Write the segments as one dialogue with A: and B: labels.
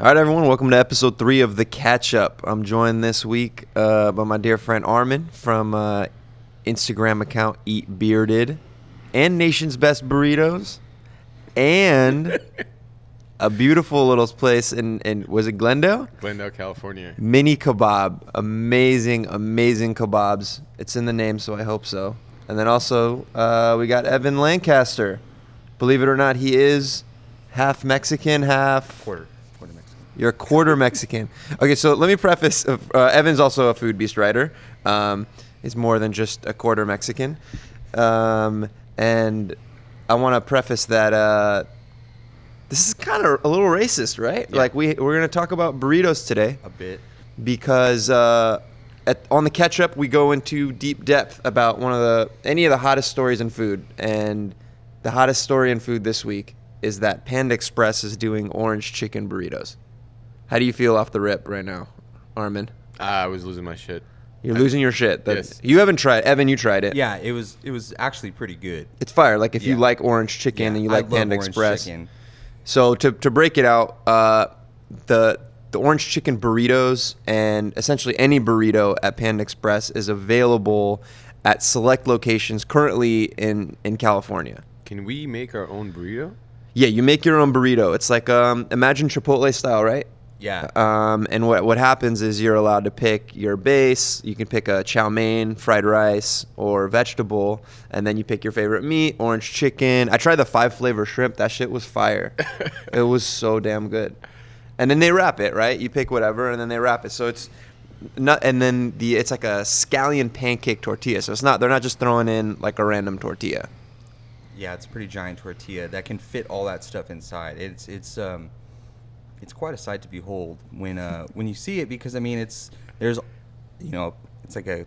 A: All right, everyone, welcome to episode three of The Catch Up. I'm joined this week uh, by my dear friend Armin from uh, Instagram account Eat Bearded and Nation's Best Burritos and a beautiful little place in, in was it Glendale?
B: Glendale, California.
A: Mini Kebab. Amazing, amazing kebabs. It's in the name, so I hope so. And then also, uh, we got Evan Lancaster. Believe it or not, he is half Mexican, half
B: Quarter.
A: You're a quarter Mexican. Okay, so let me preface. Uh, Evan's also a Foodbeast writer. Um, he's more than just a quarter Mexican. Um, and I want to preface that uh, this is kind of a little racist, right?
B: Yeah.
A: Like we we're gonna talk about burritos today
B: A bit.
A: because uh, at, on the catch up we go into deep depth about one of the any of the hottest stories in food and the hottest story in food this week is that Panda Express is doing orange chicken burritos. How do you feel off the rip right now, Armin?
B: Ah, I was losing my shit.
A: You're losing your shit. That-
B: Yes.
A: You haven't tried. Evan, you tried it.
C: Yeah, it was it was actually pretty good.
A: It's fire. Like if you
C: Yeah.
A: like orange chicken
C: Yeah,
A: and you
C: I
A: like
C: love
A: Panda
C: orange
A: Express.
C: chicken.
A: So to, to break it out, uh, the the orange chicken burritos and essentially any burrito at Panda Express is available at select locations currently in in California.
B: Can we make our own burrito?
A: Yeah, you make your own burrito. It's like um, imagine Chipotle style, right?
C: Yeah.
A: Um, and what what happens is you're allowed to pick your base. You can pick a chow mein, fried rice, or vegetable, and then you pick your favorite meat: orange chicken. I tried the five flavor shrimp. That shit was fire. it was so damn good. And then they wrap it, right? You pick whatever, and then they wrap it. So it's not. And then the it's like a scallion pancake tortilla. So it's not. They're not just throwing in like a random tortilla.
C: yeah, it's a pretty giant tortilla that can fit all that stuff inside. It's it's um it's quite a sight to behold when uh when you see it because I mean it's there's you know it's like a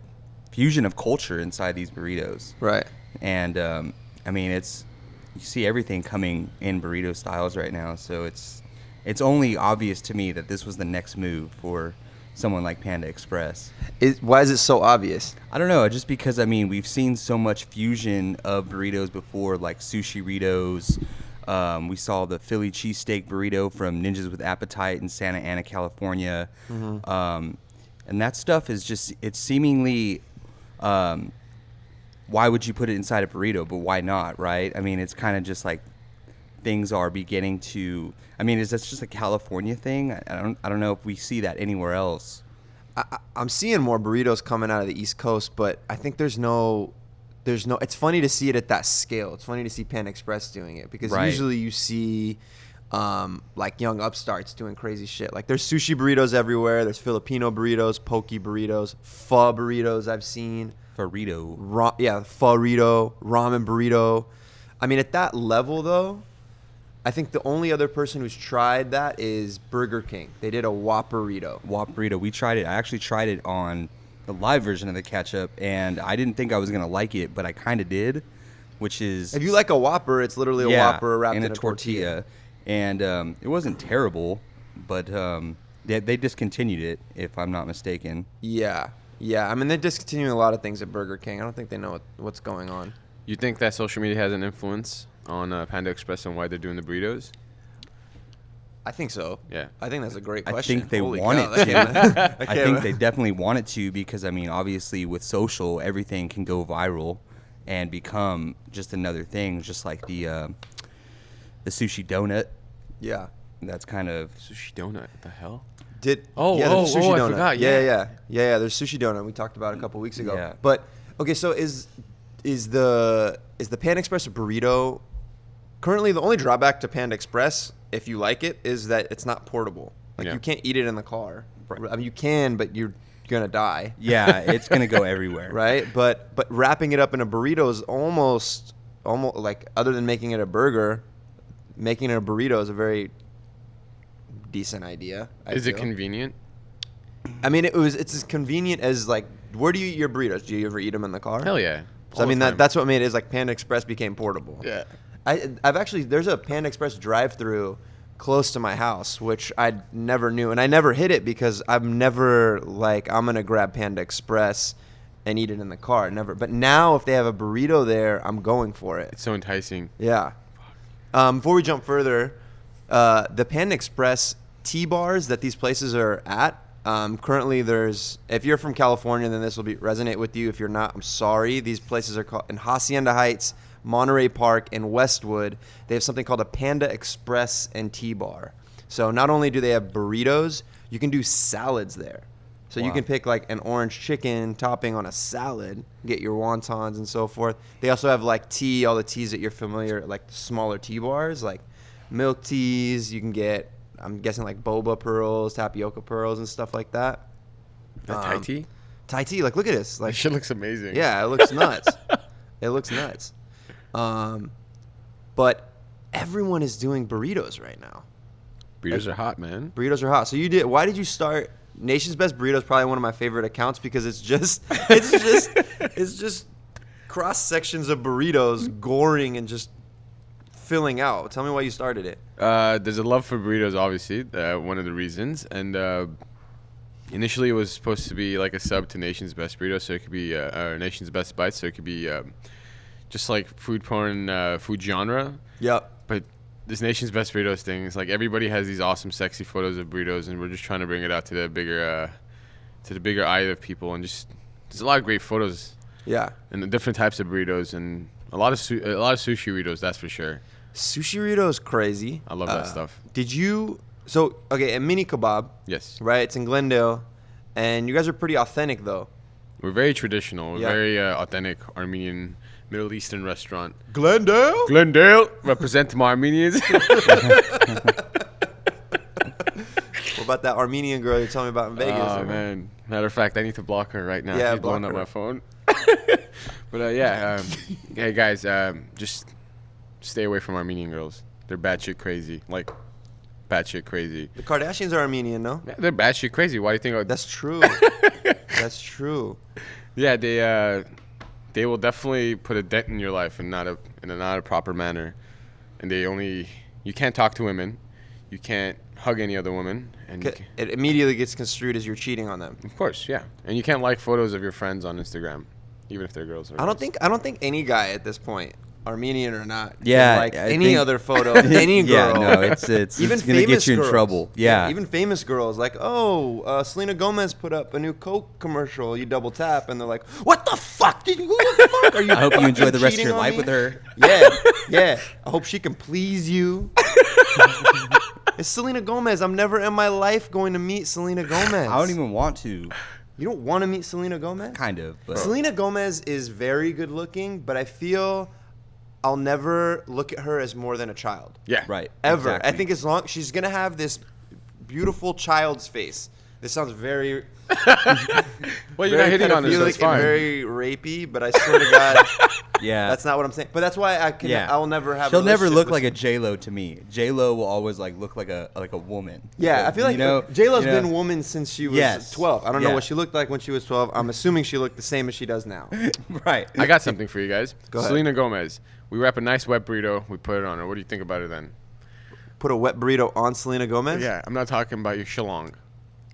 C: fusion of culture inside these burritos.
A: Right.
C: And um I mean it's you see everything coming in burrito styles right now, so it's it's only obvious to me that this was the next move for someone like Panda Express.
A: Is, why is it so obvious?
C: I don't know, just because I mean we've seen so much fusion of burritos before, like sushi burritos. Um, we saw the Philly cheesesteak burrito from Ninjas with Appetite in Santa Ana, California, um, and that stuff is just it's seemingly. Um, why would you put it inside a burrito? But why not, right? I mean, it's kind of just like things are beginning to. I mean, is that just a California thing? I, I don't. I don't know if we see that anywhere else.
A: I- I'm seeing more burritos coming out of the East Coast, but I think there's no, there's no. It's funny to see it at that scale. It's funny to see Pan Express doing it because
C: Right.
A: usually you see, um, like young upstarts doing crazy shit. Like there's sushi burritos everywhere. There's Filipino burritos, poke burritos, pho burritos. I've seen.
C: Burrito.
A: Ra- yeah, pho burrito, ramen burrito. I mean, at that level though, I think the only other person who's tried that is Burger King. They did a Whopperito.
C: Whop burrito. We tried it. I actually tried it on the live version of the catch up, and I didn't think I was gonna like it, but I kind of did. Which is
A: If you like a Whopper, it's literally a
C: yeah,
A: Whopper wrapped
C: in
A: in,
C: a tortilla, and um, it wasn't terrible, but um, they, they discontinued it, if I'm not mistaken.
A: Yeah, yeah. I mean, they're discontinuing a lot of things at Burger King. I don't think they know what, what's going on.
B: You think that social media has an influence on uh, Panda Express and why they're doing the burritos?
A: I think so.
B: Yeah.
A: I think that's a great question.
C: I think they
A: Holy
C: want
A: cow,
C: it
A: I
C: to. I
A: can't-
C: think they definitely want it to because I mean, obviously, with social, everything can go viral and become just another thing, just like the uh, the sushi donut.
A: Yeah.
C: That's kind of
B: Sushi donut. What the hell?
A: Did
B: Oh,
A: yeah,
B: oh,
A: sushi
B: oh, I forgot,
A: Yeah,
B: yeah.
A: yeah, yeah, yeah, yeah. There's sushi donut. We talked about a couple weeks ago.
C: Yeah.
A: But okay, so is is the is the Panda Express burrito currently the only drawback to Panda Express, if you like it, is that it's not portable. Like
B: Yeah.
A: you can't eat it in the car. I mean, you can, but you're gonna die.
C: yeah, it's gonna go everywhere.
A: right? But but wrapping it up in a burrito is almost almost like other than making it a burger, making it a burrito is a very decent idea. I
B: Is it convenient?
A: I mean, it was it's as convenient as like where do you eat your burritos? Do you ever eat them in the car?
B: Hell yeah.
A: So I mean that that's what made it is like Panda Express became portable.
B: Yeah.
A: I I've actually there's a Panda Express drive-through close to my house, which I never knew, and I never hit it because I'm never like I'm gonna grab Panda Express and eat it in the car. Never. But now if they have a burrito there, I'm going for it.
B: It's so enticing.
A: Yeah. Um, before we jump further, uh, the Panda Express T bars that these places are at. Um, currently, there's if you're from California, then this will be resonate with you. If you're not, I'm sorry. These places are called in Hacienda Heights, Monterey Park, and Westwood. They have something called a Panda Express and Tea bar. So not only do they have burritos, you can do salads there. So you can pick like an orange chicken topping on a salad, get your wontons and so forth. They also have like tea, all the teas that you're familiar, like smaller tea bars, like milk teas. You can get, I'm guessing like boba pearls, tapioca pearls, and stuff like that.
B: That Thai
A: Um,
B: tea?
A: Thai tea, like look at this,
B: Like
A: like
B: shit looks amazing.
A: yeah, it looks nuts. it looks nuts. Um, but everyone is doing burritos right now.
B: Burritos are hot, man.
A: Burritos are hot. So you did. Why did you start? Nation's Best Burritos probably one of my favorite accounts because it's just, it's just, it's just cross sections of burritos goring and just filling out. Tell me why you started it.
B: Uh, there's a love for burritos, obviously. Uh, one of the reasons, and uh, initially it was supposed to be like a sub to Nation's Best Burrito, so it could be uh, uh, Nation's Best Bites, so it could be um, just like food porn, uh, food genre.
A: Yep.
B: But this Nation's Best Burritos thing is like everybody has these awesome, sexy photos of burritos, and we're just trying to bring it out to the bigger, uh, to the bigger eye of people, and just there's a lot of great photos
A: Yeah.
B: and the different types of burritos, and a lot of su- a lot of sushi burritos, that's for sure.
A: Sushi burrito is crazy.
B: I love that
A: Uh,
B: stuff.
A: Did you? So okay, a mini kebab,
B: Yes.
A: right? It's in Glendale, and you guys are pretty authentic though.
B: We're very traditional. We're
A: Yeah.
B: very uh, authentic Armenian Middle Eastern restaurant.
A: Glendale.
B: Glendale, represent my Armenians.
A: What about that Armenian girl you're telling me about in Vegas?
B: oh man, matter of fact, I need to block her right now.
A: Yeah,
B: She's blowing
A: block
B: up
A: her.
B: my phone. but uh, yeah, um, hey guys, um, just stay away from Armenian girls. They're batshit crazy, like batshit crazy.
A: The Kardashians are Armenian, no?
B: Yeah, they're batshit crazy. Why do you think? I would-
A: That's true. That's true.
B: Yeah, they uh, they will definitely put a dent in your life in not a in a not a proper manner, and they only you can't talk to women, you can't hug any other woman, and
A: It immediately gets construed as you're cheating on them.
B: of course, yeah, and you can't like photos of your friends on Instagram, even if they're girls. Or
A: I don't
B: guys.
A: think I don't think any guy at this point, Armenian or not,
C: Yeah,
A: like
C: I
A: any
C: think-
A: other photo of any
C: Yeah,
A: girl.
C: no, it's- it's-
A: even
C: it's gonna get
A: famous
C: you in
A: girls.
C: trouble. Yeah.
A: even famous girls like, oh, uh, Selena Gomez put up a new Coke commercial. You double tap, and they're like, what the fuck did you? Who the fuck are you?
C: I hope you enjoy the rest of your life
A: me?"
C: with her.
A: Yeah, yeah. I hope she can please you. it's Selena Gomez. I'm never in my life going to meet Selena Gomez.
C: I don't even want to.
A: You don't want to meet Selena Gomez?
C: Kind of, but
A: Selena Gomez is very good looking, but I feel I'll never look at her as more than a child.
B: Yeah,
C: right.
A: Ever. I think as long she's gonna have this beautiful child's face. This sounds very
B: Well, you're
A: very
B: not hitting on this.
A: pedophilic
B: That's fine.
A: very rapey, but I swear to God,
C: yeah.
A: that's not what I'm saying. But that's why I can
C: yeah.
A: I'll never have
C: She'll never look
A: with-
C: like a J Lo to me. J Lo will always like look like a like a woman.
A: Yeah, I feel like
C: you know,
A: J Lo's
C: you know?
A: been woman since she was
C: Yes.
A: 12. I don't know what she looked like when she was 12. I'm assuming she looked the same as she does now.
C: right.
B: I got something for you guys.
A: Go ahead.
B: Selena Gomez. We wrap a nice wet burrito. We put it on her. What do you think about it then?
A: Put a wet burrito on Selena Gomez.
B: Yeah, I'm not talking about your shillong.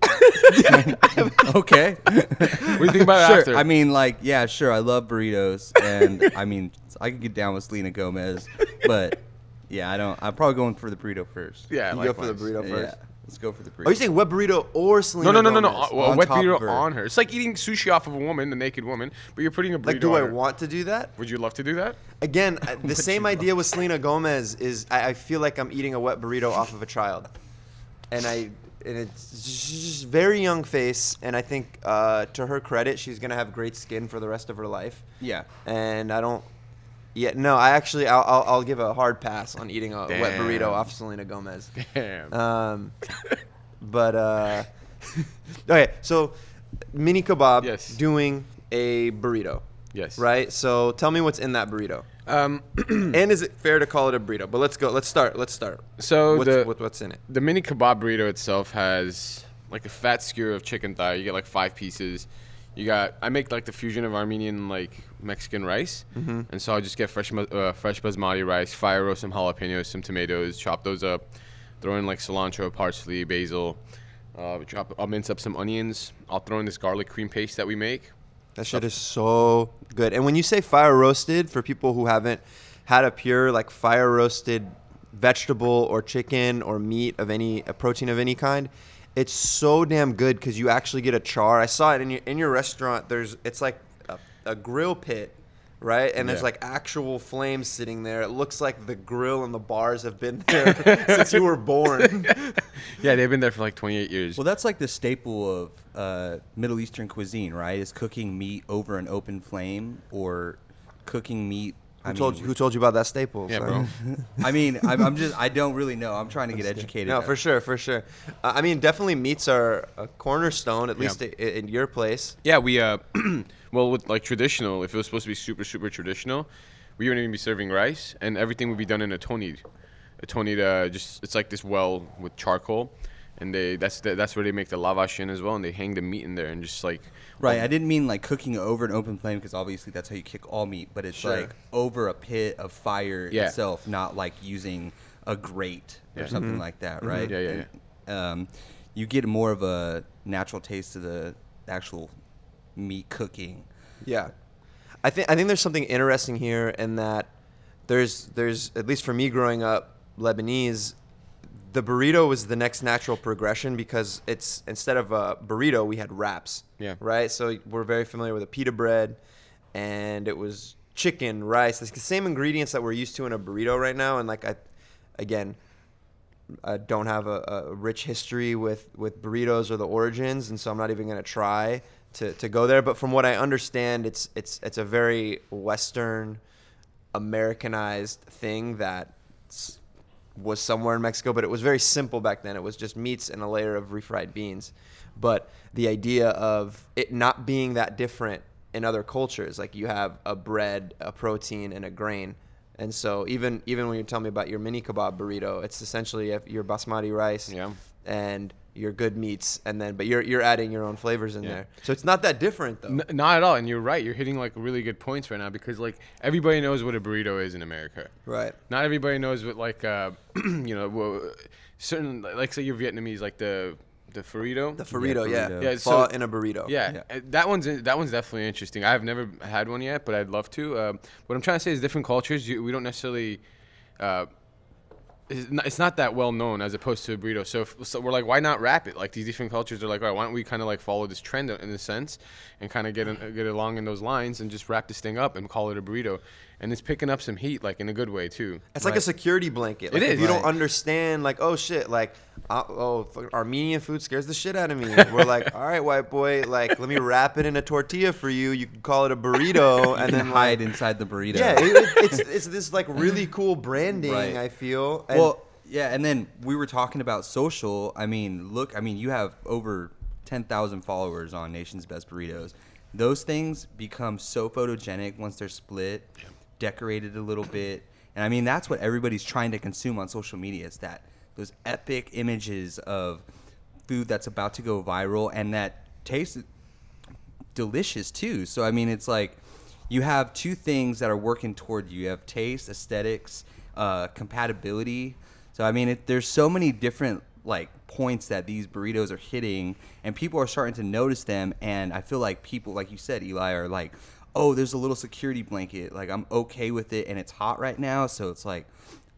C: okay.
B: What do you think about it
C: sure.
B: after?
C: I mean, like, yeah, sure. I love burritos, and I mean, I could get down with Selena Gomez, but yeah, I don't. I'm probably going for the burrito first.
B: yeah,
A: You go for the
B: likewise.
A: burrito
C: Yeah,
A: first.
C: Let's go for the burrito.
A: Are you saying wet burrito or Selena
B: No, no, no, no, no.
A: Gomez?
B: Uh, well, a
C: On
B: wet
C: top
B: burrito
C: of her.
B: on her. It's like eating sushi off of a woman, the naked woman, but you're putting a burrito
A: Like, do
B: on
A: I
B: her.
A: want to do that?
B: Would you love to do that?
A: Again, I- the same idea with Selena Gomez is I, I feel like I'm eating a wet burrito off of a child, and I and it's just very young face, and I think uh, to her credit, she's gonna have great skin for the rest of her life.
C: Yeah.
A: And I don't. Yeah, no, I actually I'll, I'll, I'll give a hard pass on eating a wet burrito off Selena Gomez.
B: Damn.
A: Um, but uh, okay, so mini kebab
B: Yes.
A: doing a burrito,
B: yes.
A: right? So tell me what's in that burrito,
B: Um,
A: and is it fair to call it a burrito? But let's go. Let's start. Let's start.
B: so
A: What's,
B: the
A: what, what's in it?
B: the mini kebab burrito itself has like a fat skewer of chicken thigh. You get like five pieces. You got I make like the fusion of Armenian like Mexican rice,
A: Mm-hmm.
B: and so I just get fresh uh, fresh basmati rice, fire roast some jalapenos, some tomatoes, chop those up, throw in like cilantro, parsley, basil. Uh, chop, I'll mince up some onions. I'll throw in this garlic cream paste that we make.
A: That shit is so good. And when you say fire roasted, for people who haven't had a pure like fire roasted vegetable or chicken or meat of any a protein of any kind, it's so damn good because you actually get a char. I saw it in your in your restaurant. There's it's like a, a grill pit. Right, and there's like actual flames sitting there. It looks like the grill and the bars have been there since you were born.
B: Yeah, they've been there for like 28 years.
C: Well, that's like the staple of uh, Middle Eastern cuisine, right? Is cooking meat over an open flame or cooking meat.
A: Who
C: I
A: told
C: mean,
A: you? Who told you about that staple?
B: yeah,
A: son?
B: bro.
C: I mean, I'm, I'm just, I don't really know. I'm trying to get educated.
A: No, for sure, for sure. Uh, I mean, definitely meats are a cornerstone, at
B: Yeah.
A: least i- in your place.
B: Yeah, we uh, well, with like traditional, if it was supposed to be super super traditional, we wouldn't even be serving rice, and everything would be done in a tonir. A tonir, uh, just it's like this well with charcoal, and they that's the, that's where they make the lavash in as well, and they hang the meat in there, and just like
C: Right. I didn't mean like cooking over an open flame because obviously that's how you cook all meat, but it's
A: Sure.
C: like over a pit of fire
B: Yeah.
C: itself, not like using a grate or
B: Yeah.
C: something like that, right?
B: Yeah, yeah,
C: And, Um, you get more of a natural taste to the actual meat cooking.
A: Yeah, I think I think there's something interesting here in that there's there's at least for me growing up Lebanese, the burrito was the next natural progression because it's instead of a burrito we had wraps.
B: Yeah.
A: Right. So we're very familiar with a pita bread, and it was chicken, rice, it's the same ingredients that we're used to in a burrito right now. And like I, again, I don't have a, a rich history with, with burritos or the origins, and so I'm not even gonna try to, to go there. But from what I understand, it's it's it's a very Western, Americanized thing that was somewhere in Mexico, but it was very simple back then. It was just meats and a layer of refried beans. But the idea of it not being that different in other cultures, like you have a bread, a protein, and a grain. And so even even when you tell me about your mini kebab burrito, it's essentially your basmati rice
B: Yeah.
A: and your good meats, and then but you're you're adding your own flavors in
B: Yeah.
A: there. So it's not that different though.
B: N- not at all. And you're right. You're hitting like really good points right now because like everybody knows what a burrito is in America.
A: Right.
B: Not everybody knows what like uh, you know well, certain like say you're Vietnamese like the the burrito.
A: The burrito, yeah,
C: burrito.
B: Yeah,
A: yeah,
B: so-
A: in a burrito.
B: Yeah,
C: Yeah.
B: uh, that one's that one's definitely interesting. I've never had one yet, but I'd love to. Um, what I'm trying to say is different cultures. You, we don't necessarily. Uh, it's not, that well known as opposed to a burrito. So, if, so we're like, why not wrap it? Like these different cultures are like, right, why don't we kind of like follow this trend in a sense, and kind of get get along in those lines and just wrap this thing up and call it a burrito, and it's picking up some heat like in a good way too.
A: It's like a security blanket. Like
B: It
A: if
B: is.
A: you don't understand, like, oh shit, like, uh, oh, fuck, Armenian food scares the shit out of me. We're like, all right, white boy, like, let me wrap it in a tortilla for you. You can call it a burrito, and then
C: hide
A: like,
C: inside the burrito.
A: yeah, it, it, it's it's this like really cool branding.
C: Right.
A: I feel. And
C: well, yeah, and then we were talking about social. I mean, look, I mean, you have over 10,000 followers on Nation's Best Burritos. Those things become so photogenic once they're split, decorated a little bit. And I mean, that's what everybody's trying to consume on social media is that those epic images of food that's about to go viral and that tastes delicious too. So I mean, it's like you have two things that are working toward you. You have taste, aesthetics, uh, compatibility. So I mean, it, there's so many different like points that these burritos are hitting, and people are starting to notice them. And I feel like people, like you said, Eli, are like, oh, there's a little security blanket. Like I'm okay with it, and it's hot right now, so it's like.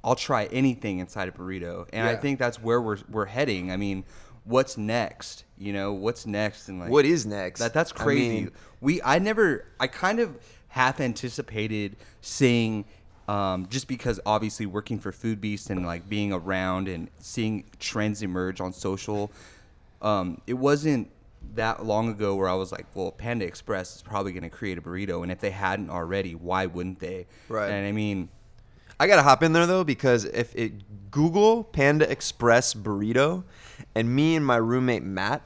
C: I'll try anything inside a burrito, and I think that's where we're we're heading. I mean, what's next? You know, what's next? And like,
A: what is next?
C: that that's
A: I
C: crazy.
A: mean,
C: we I never I kind of half anticipated seeing um, just because obviously working for Foodbeast and like being around and seeing trends emerge on social. Um, it wasn't that long ago where I was like, well, Panda Express is probably going to create a burrito, and if they hadn't already, why wouldn't they?
A: Right.
C: And I mean,
A: I gotta hop in there though because if it Google Panda Express burrito, and me and my roommate Matt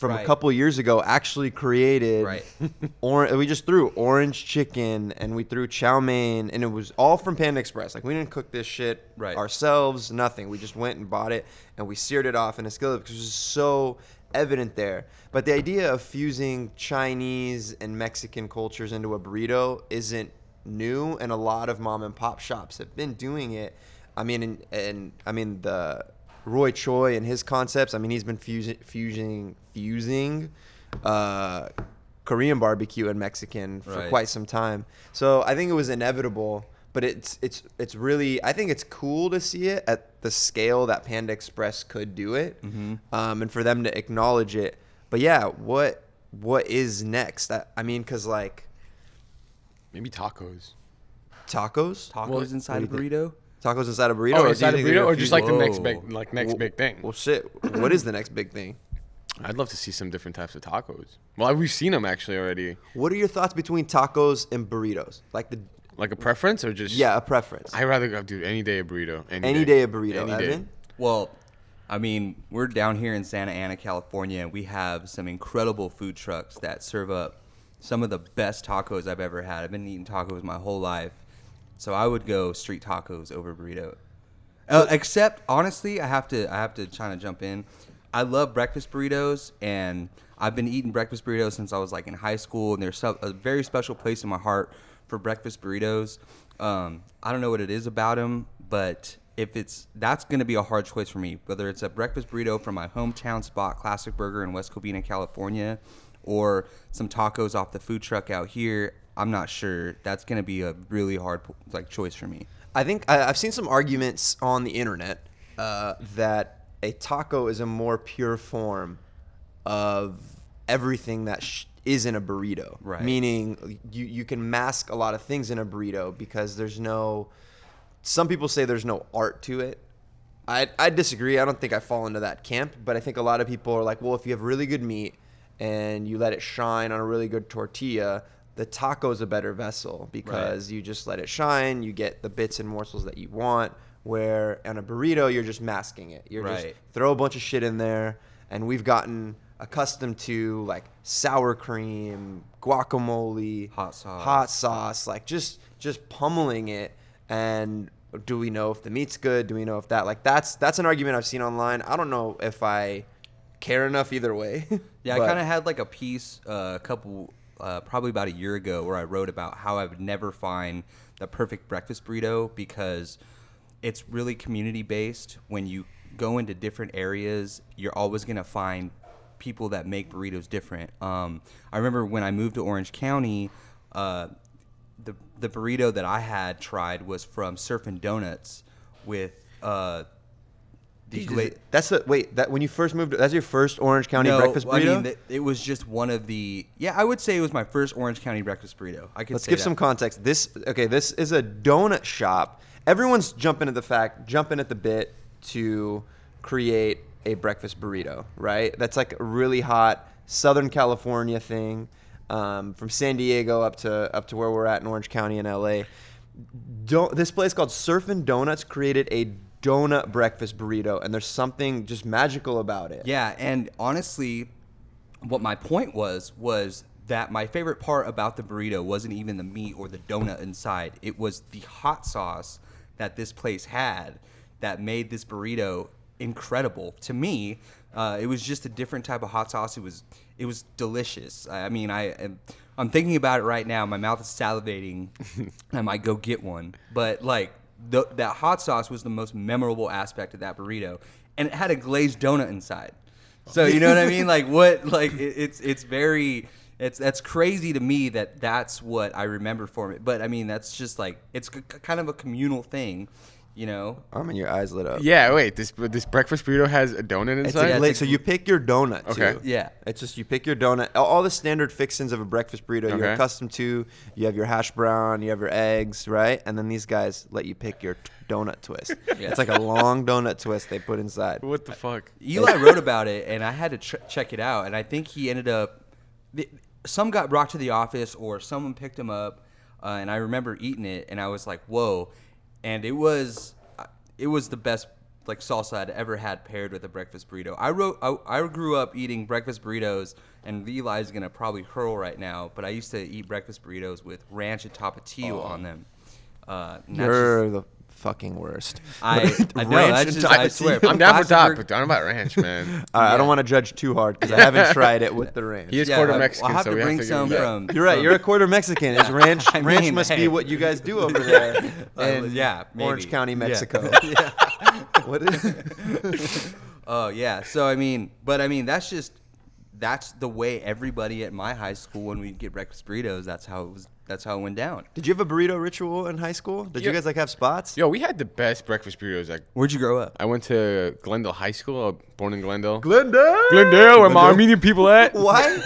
A: from a
C: Right.
A: couple years ago actually created
C: Right.
A: or we just threw orange chicken and we threw chow mein and it was all from Panda Express. Like we didn't cook this shit
C: Right.
A: ourselves, nothing. We just went and bought it and we seared it off in a skillet because it was so evident there. But the idea of fusing Chinese and Mexican cultures into a burrito isn't new and a lot of mom and pop shops have been doing it. I mean and, and I mean the Roy Choi and his concepts, I mean he's been fusing fusing fusing uh Korean barbecue and Mexican for
C: Right.
A: quite some time. So I think it was inevitable. but it's it's it's really I think it's cool to see it at the scale that Panda Express could do it,
C: Mm-hmm.
A: um, and for them to acknowledge it. But yeah, what what is next? I, I mean, cause like
B: Maybe tacos.
A: tacos,
C: Tacos
A: What
C: inside a
A: burrito. think?
C: Burrito.
A: tacos inside a burrito.
B: Oh,
A: or
B: inside a burrito, or just like the next big, like next
A: Well-
B: big thing.
A: Well, shit. what is the next big thing?
B: I'd love to see some different types of tacos. Well, we've seen them actually already.
A: What are your thoughts between tacos and burritos? Like the
B: Like a preference or just
A: yeah, a preference.
B: I'd rather go do any day a burrito. Any,
A: Any day a burrito.
B: Any day.
C: Well, I mean, we're down here in Santa Ana, California, and we have some incredible food trucks that serve up some of the best tacos I've ever had. I've been eating tacos my whole life, so I would go street tacos over burrito. Uh, except, honestly, I have to I have to kind of jump in. I love breakfast burritos, and I've been eating breakfast burritos since I was like in high school, and there's a very special place in my heart for breakfast burritos. Um, I don't know what it is about them, but if it's that's going to be a hard choice for me. Whether it's a breakfast burrito from my hometown spot, Classic Burger in West Covina, California, or some tacos off the food truck out here, I'm not sure. That's going to be a really hard like choice for me.
A: I think I, I've seen some arguments on the internet uh, that a taco is a more pure form of everything that sh- is in a burrito.
C: Right.
A: Meaning you, you can mask a lot of things in a burrito because there's no. Some people say there's no art to it. I, I disagree. I don't think I fall into that camp, but I think a lot of people are like, well, if you have really good meat and you let it shine on a really good tortilla, the taco is a better vessel because you just let it shine. You get the bits and morsels that you want. Where on a burrito, you're just masking it. You're just throw a bunch of shit in there, and we've gotten accustomed to like sour cream, guacamole,
C: Hot sauce.
A: hot sauce, like just just pummeling it. And do we know if the meat's good? Do we know if that like that's that's an argument I've seen online. I don't know if I care enough either way.
C: Yeah, I kind of had like a piece uh, a couple, uh, probably about a year ago, where I wrote about how I would never find the perfect breakfast burrito because it's really community based. When you go into different areas, you're always gonna find people that make burritos different. Um, I remember when I moved to Orange County, uh, the the burrito that I had tried was from Surfin' Donuts with. Uh,
A: That's the wait. That when you first moved, that's your first Orange County
C: no,
A: breakfast burrito.
C: I mean, th- it was just one of the. Yeah, I would say it was my first Orange County breakfast burrito. I could
A: Let's give
C: that.
A: some context. This okay. This is a donut shop. Everyone's jumping at the fact, jumping at the bit to create a breakfast burrito, right? That's like a really hot Southern California thing, um, from San Diego up to up to where we're at in Orange County in LA. Don't this place called Surfin' Donuts created a donut breakfast burrito, and there's something just magical about it.
C: Yeah, and honestly, what my point was was that my favorite part about the burrito wasn't even the meat or the donut inside. It was the hot sauce that this place had that made this burrito incredible to me. Uh, it was just a different type of hot sauce. It was it was delicious. I I mean, I am- I'm thinking about it right now. My mouth is salivating. I might go get one, but like the, that hot sauce was the most memorable aspect of that burrito, and it had a glazed donut inside. So you know what I mean? Like what? Like it, it's it's very it's that's crazy to me that that's what I remember from it. But I mean that's just like it's k- kind of a communal thing, you know.
A: I mean, your eyes lit up.
B: Yeah, wait. This this breakfast burrito has a donut
A: It's
B: inside.
A: a
C: Yeah,
A: gla-
C: it's a
A: so you pick your donut.
B: Okay.
A: Too.
C: Yeah.
A: It's just you pick your donut. All, all the standard fixings of a breakfast burrito you're
B: Okay.
A: accustomed to. You have your hash brown, you have your eggs, right? And then these guys let you pick your t- donut twist. It's like a long donut twist they put inside.
B: what the fuck?
C: Eli wrote about it, and I had to ch- check it out. And I think he ended up. th- Some got brought to the office, or someone picked him up, uh, and I remember eating it, and I was like, "Whoa!" And it was, it was the best like salsa I'd ever had paired with a breakfast burrito. I wrote, I, I grew up eating breakfast burritos, and Eli's gonna probably hurl right now, but I used to eat breakfast burritos with ranch and tapatio on them. Uh, that's just-
A: You're the fucking worst.
C: I, I know.
A: Ranch
C: just, I
A: tapatio.
C: swear.
B: I'm down for
C: Classic
B: top, but don't about ranch, man.
A: All right, I don't want to judge too hard because I haven't tried it with the ranch.
B: He is
C: Yeah,
B: quarter
C: I-
B: Mexican,
C: I'll have
B: so
C: to
B: we
C: bring
B: have to
C: some
B: give
C: from.
A: You're right. You're a quarter Mexican. Is ranch?
C: I
A: ranch
C: mean,
A: must be what you guys do over there
C: Uh,
A: in
C: yeah,
A: Orange
C: maybe.
A: County,
C: Yeah.
A: Mexico. what is?
C: Oh yeah. So I mean, but I mean, that's just that's the way everybody at my high school when we'd get breakfast burritos. That's how it was. That's how it went down.
A: Did you have a burrito ritual in high school? Did you
B: Yeah.
A: guys like have spots?
B: Yo, we had the best breakfast burritos. Like,
C: Where'd you grow up?
B: I went to Glendale High School. I was born in Glendale.
A: Glendale.
B: Glendale, where my Armenian people at?
A: Why?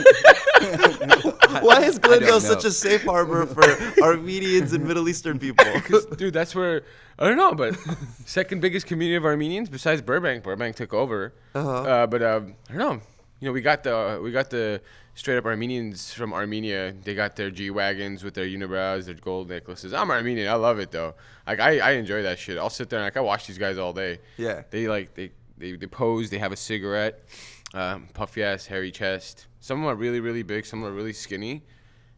A: Why is Glendale
C: know.
A: such a safe harbor for Armenians and Middle Eastern people?
B: Dude, that's where I don't know, but second biggest community of Armenians besides Burbank. Burbank took over.
A: Uh-huh.
B: Uh, but um, I don't know. You know, we got the we got the straight up Armenians from Armenia. They got their G wagons with their unibrows, their gold necklaces. I'm Armenian. I love it though. Like I, I enjoy that shit. I'll sit there and like I watch these guys all day.
A: Yeah.
B: They like they they, they pose. They have a cigarette, um, puffy ass, hairy chest. Some of them are really really big. Some of them are really skinny,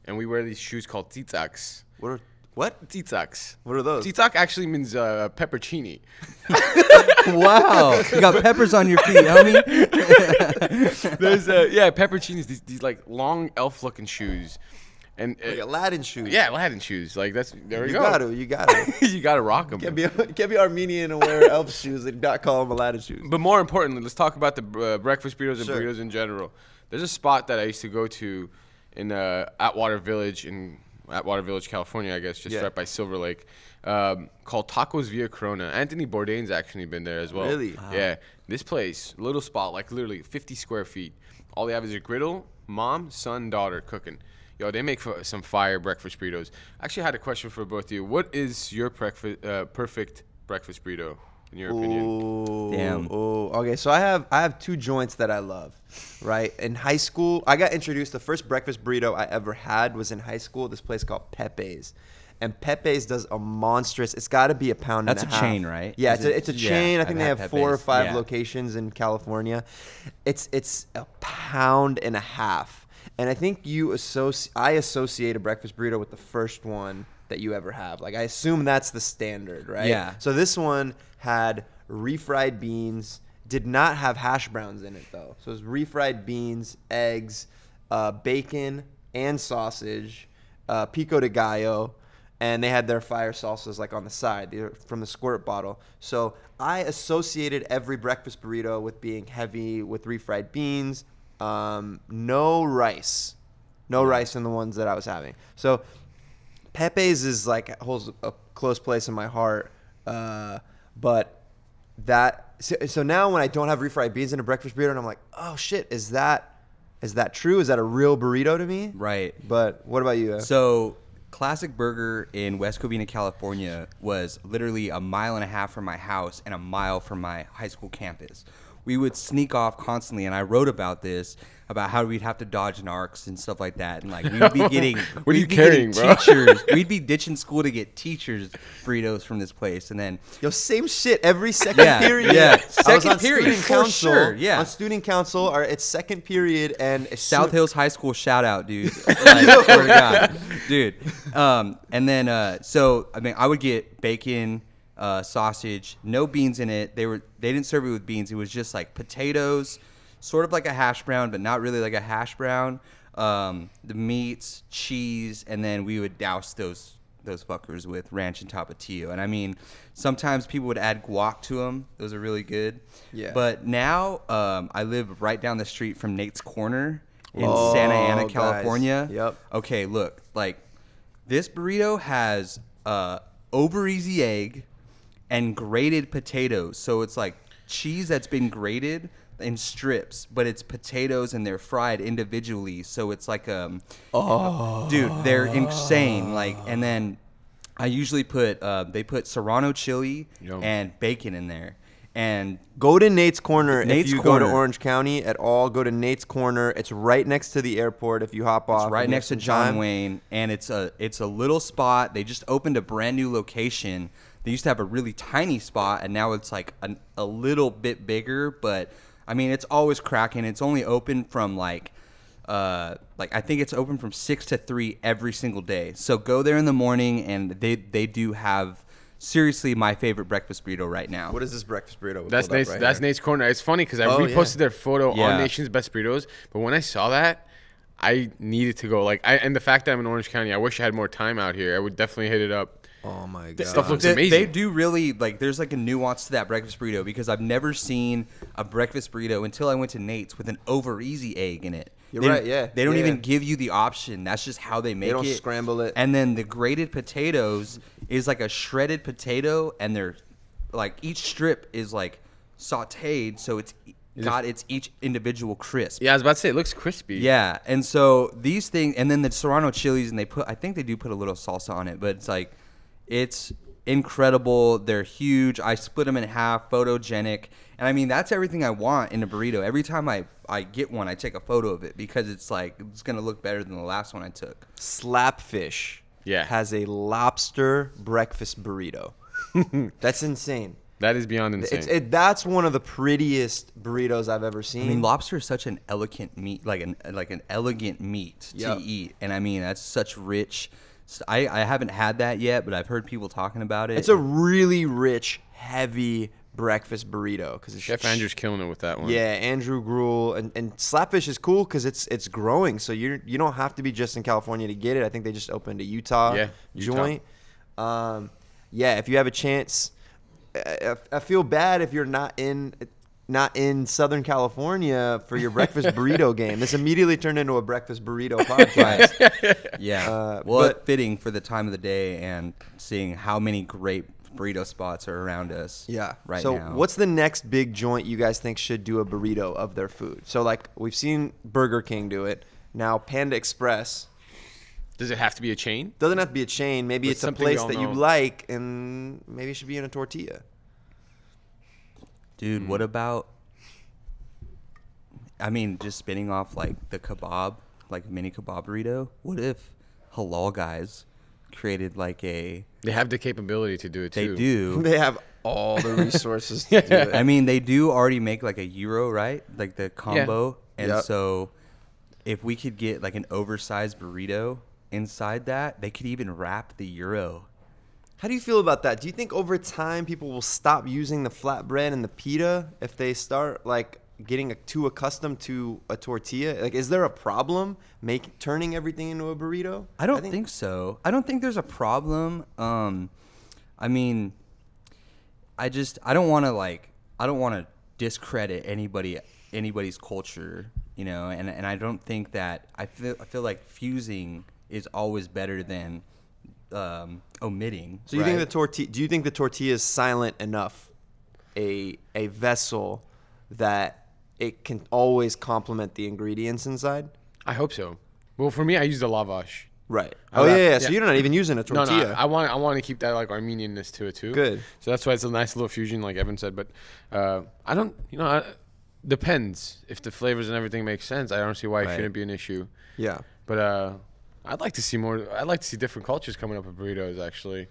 B: and we wear these shoes called tzaks.
A: What? Are, what?
B: Tzaks.
A: What are those?
B: Tzak actually means uh, peppercini.
C: wow, you got peppers on your feet, homie.
B: There's uh, yeah, peppercinis. These, these like long elf-looking shoes, and uh,
A: Like Aladdin shoes.
B: yeah, Aladdin shoes. Like that's there we
A: You
B: go.
A: got to. You got to.
B: you gotta rock them.
A: Can't be, can't be Armenian and wear elf shoes and not call them Aladdin shoes.
B: But more importantly, let's talk about the uh, breakfast burritos and
A: Sure.
B: burritos in general. There's a spot that I used to go to in uh, Atwater Village in Atwater Village, California, I guess, just
A: Yeah.
B: right by Silver Lake, um, called Tacos Villa Corona. Anthony Bourdain's actually been there as well.
A: Really?
B: Yeah. This place, little spot, like literally 50 square feet. All they have is a griddle, mom, son, daughter cooking. Yo, they make f- some fire breakfast burritos. I actually had a question for both of you. What is your breakfast, uh, perfect breakfast burrito, in your opinion?
C: Damn.
A: Ooh. Okay, so I have I have two joints that I love. Right in high school, I got introduced. The first breakfast burrito I ever had was in high school. This place called Pepe's, and Pepe's does a monstrous. It's got to be a pound.
C: That's
A: and
C: a
A: half.
C: chain, right?
A: Yeah,
C: Is
A: it's a, it's a
C: yeah,
A: chain. I
C: I've
A: think they
C: had
A: have four or five
C: yeah.
A: locations in California. It's it's a pound and a half, and I think you associate. I associate a breakfast burrito with the first one that you ever have. Like I assume that's the standard, right?
C: Yeah.
A: So this one had refried beans. Did not have hash browns in it though. So it was refried beans, eggs, uh, bacon, and sausage, uh, pico de gallo, and they had their fire salsas like on the side. They're from the squirt bottle. So I associated every breakfast burrito with being heavy with refried beans, um, no rice, no rice in the ones that I was having. So Pepe's is like holds a close place in my heart, uh, but that so, so now when I don't have refried beans in a breakfast burrito, and I'm like, oh shit, is that is that true? Is that a real burrito to me?
C: Right.
A: But what about you?
C: So, Classic Burger in West Covina, California was literally a mile and a half from my house and a mile from my high school campus. We would sneak off constantly, and I wrote about this about how we'd have to dodge narcs and stuff like that, and like we'd be getting
B: What are you
C: be getting
B: carrying, bro?
C: Teachers, we'd be ditching school to get teachers burritos from this place, and then
A: Yo, same shit every second
C: Yeah,
A: period.
C: yeah.
A: I was
C: Second
A: on
C: period,
A: student
C: for
A: council.
C: sure, yeah.
A: on student council, or it's second period, and
C: South
A: soon-
C: Hills High School shout out, dude. Like, swear to God, dude. Um, and then uh, so I mean, I would get bacon, uh, sausage, no beans in it. They were they didn't serve it with beans. It was just like potatoes, sort of like a hash brown, but not really like a hash brown. Um, the meats, cheese, and then we would douse those those fuckers with ranch and tapatio. And I mean, sometimes people would add guac to them. Those are really good.
A: Yeah.
C: But now um, I live right down the street from Nate's Corner in
A: Oh,
C: Santa Ana,
A: guys.
C: California.
A: Yep.
C: Okay, look, like this burrito has uh, over easy egg and grated potatoes. So it's like cheese that's been grated in strips, but it's potatoes and they're fried individually. So it's like um, oh, dude, they're insane. Like, and then I usually put uh, they put serrano chili
B: Yum.
C: and bacon in there. And
A: Go to Nate's Corner
C: Nate's
A: if you go to Orange County at all. Go to Nate's Corner. It's right next to the airport. If you hop off,
C: It's right
A: and you have
C: next to John
A: time.
C: Wayne, and it's a it's a little spot. They just opened a brand new location. They used to have a really tiny spot, and now it's like an, a little bit bigger. But I mean, it's always cracking. It's only open from like uh like I think it's open from six to three every single day. So go there in the morning, and they they do have seriously my favorite breakfast burrito right now.
A: What is this breakfast burrito? We
B: That's Nate's.
A: right
B: that's
A: here?
B: Nate's corner. It's funny because I
A: Oh,
B: reposted
A: yeah.
B: their photo
C: Yeah.
B: on Nation's Best Burritos, but when I saw that, I needed to go. Like, I and the fact that I'm in Orange County, I wish I had more time out here. I would definitely hit it up.
A: Oh my god.
B: stuff looks
C: they,
B: amazing.
C: They do really like. There's like a nuance to that breakfast burrito because I've never seen a breakfast burrito until I went to Nate's with an over easy egg in it.
A: You're
C: They-
A: right, yeah.
C: They don't
A: Yeah,
C: even
A: yeah.
C: give you the option. That's just how they make
A: don't
C: it.
A: scramble it.
C: And then the grated potatoes is like a shredded potato, and they're like each strip is like sautéed, so it's got its each individual crisp.
B: Yeah, I was about to say it looks crispy.
C: Yeah, and so these things, and then the serrano chilies, and they put, I think they do put a little salsa on it, but it's like, it's incredible. They're huge. I split them in half, photogenic, and I mean that's everything I want in a burrito. Every time I I get one, I take a photo of it because it's like it's gonna look better than the last one I took.
A: Slapfish
B: Yeah.
A: has a lobster breakfast burrito. That's insane.
B: That is beyond insane.
A: It's, it, that's one of the prettiest burritos I've ever seen.
C: I mean, lobster is such an elegant meat, like an like an elegant meat
A: Yep.
C: to eat, and I mean that's such rich. I, I haven't had that yet, but I've heard people talking about it.
A: it's a really rich, heavy breakfast burrito because it's
B: Chef Andrew's killing it with that one.
A: Yeah, Andrew Gruel and, and Slapfish is cool because it's it's growing. So you you don't have to be just in California to get it. I think they just opened a Utah,
B: Yeah, Utah.
A: joint. Um, yeah, if you have a chance, I, I- I feel bad if you're not in not in Southern California for your breakfast burrito game. This immediately turned into a breakfast burrito podcast.
C: Yeah.
A: Uh,
C: well,
A: but-
C: fitting for the time of the day and seeing how many great burrito spots are around us.
A: Yeah.
C: Right
A: so
C: now.
A: what's the next big joint you guys think should do a burrito of their food? So like we've seen Burger King do it. Now Panda Express
B: Does it have to be a chain?
A: doesn't have to be a chain. Maybe
B: But
A: it's a place
B: all
A: that you like, and maybe it should be in a tortilla.
C: Dude?
A: Mm.
C: What about? I mean, just spinning off like the kebab, like mini kebab burrito. What if halal guys created like a?
B: They have the capability to do it
C: They
B: too.
C: do.
A: They have all the resources to do it.
C: I mean, they do already make like a gyro, right? Like the combo. And
A: Yep.
C: so, if we could get like an oversized burrito inside that, they could even wrap the gyro.
A: How do you feel about that? Do you think over time people will stop using the flatbread and the pita if they start like getting too accustomed to a tortilla? Like, is there a problem make turning everything into a burrito?
C: I don't think, so. I don't think there's a problem. Um, I mean, I just I don't want to like I don't want to discredit anybody anybody's culture, you know, and and I don't think that I feel I feel like fusing is always better than um, omitting.
A: So you think the
C: right?
A: tortilla? Do you think the tortilla is silent enough, a a vessel that it can always complement the ingredients inside?
B: I hope so. Well, for me, I use the lavash.
A: Right.
B: Oh,
A: Oh yeah,
B: that-
A: yeah. So
B: yeah.
A: you're not even using a tortilla.
B: no, no I want I want to keep that like Armenianness to it too.
A: Good.
B: So that's why it's a nice little fusion, like Evan said. But uh, I don't, you know, I, depends if the flavors and everything make sense. I don't see why it shouldn't be an issue.
A: yeah.
B: But uh, I'd like to see more. I'd like to see different cultures coming up with burritos. Actually,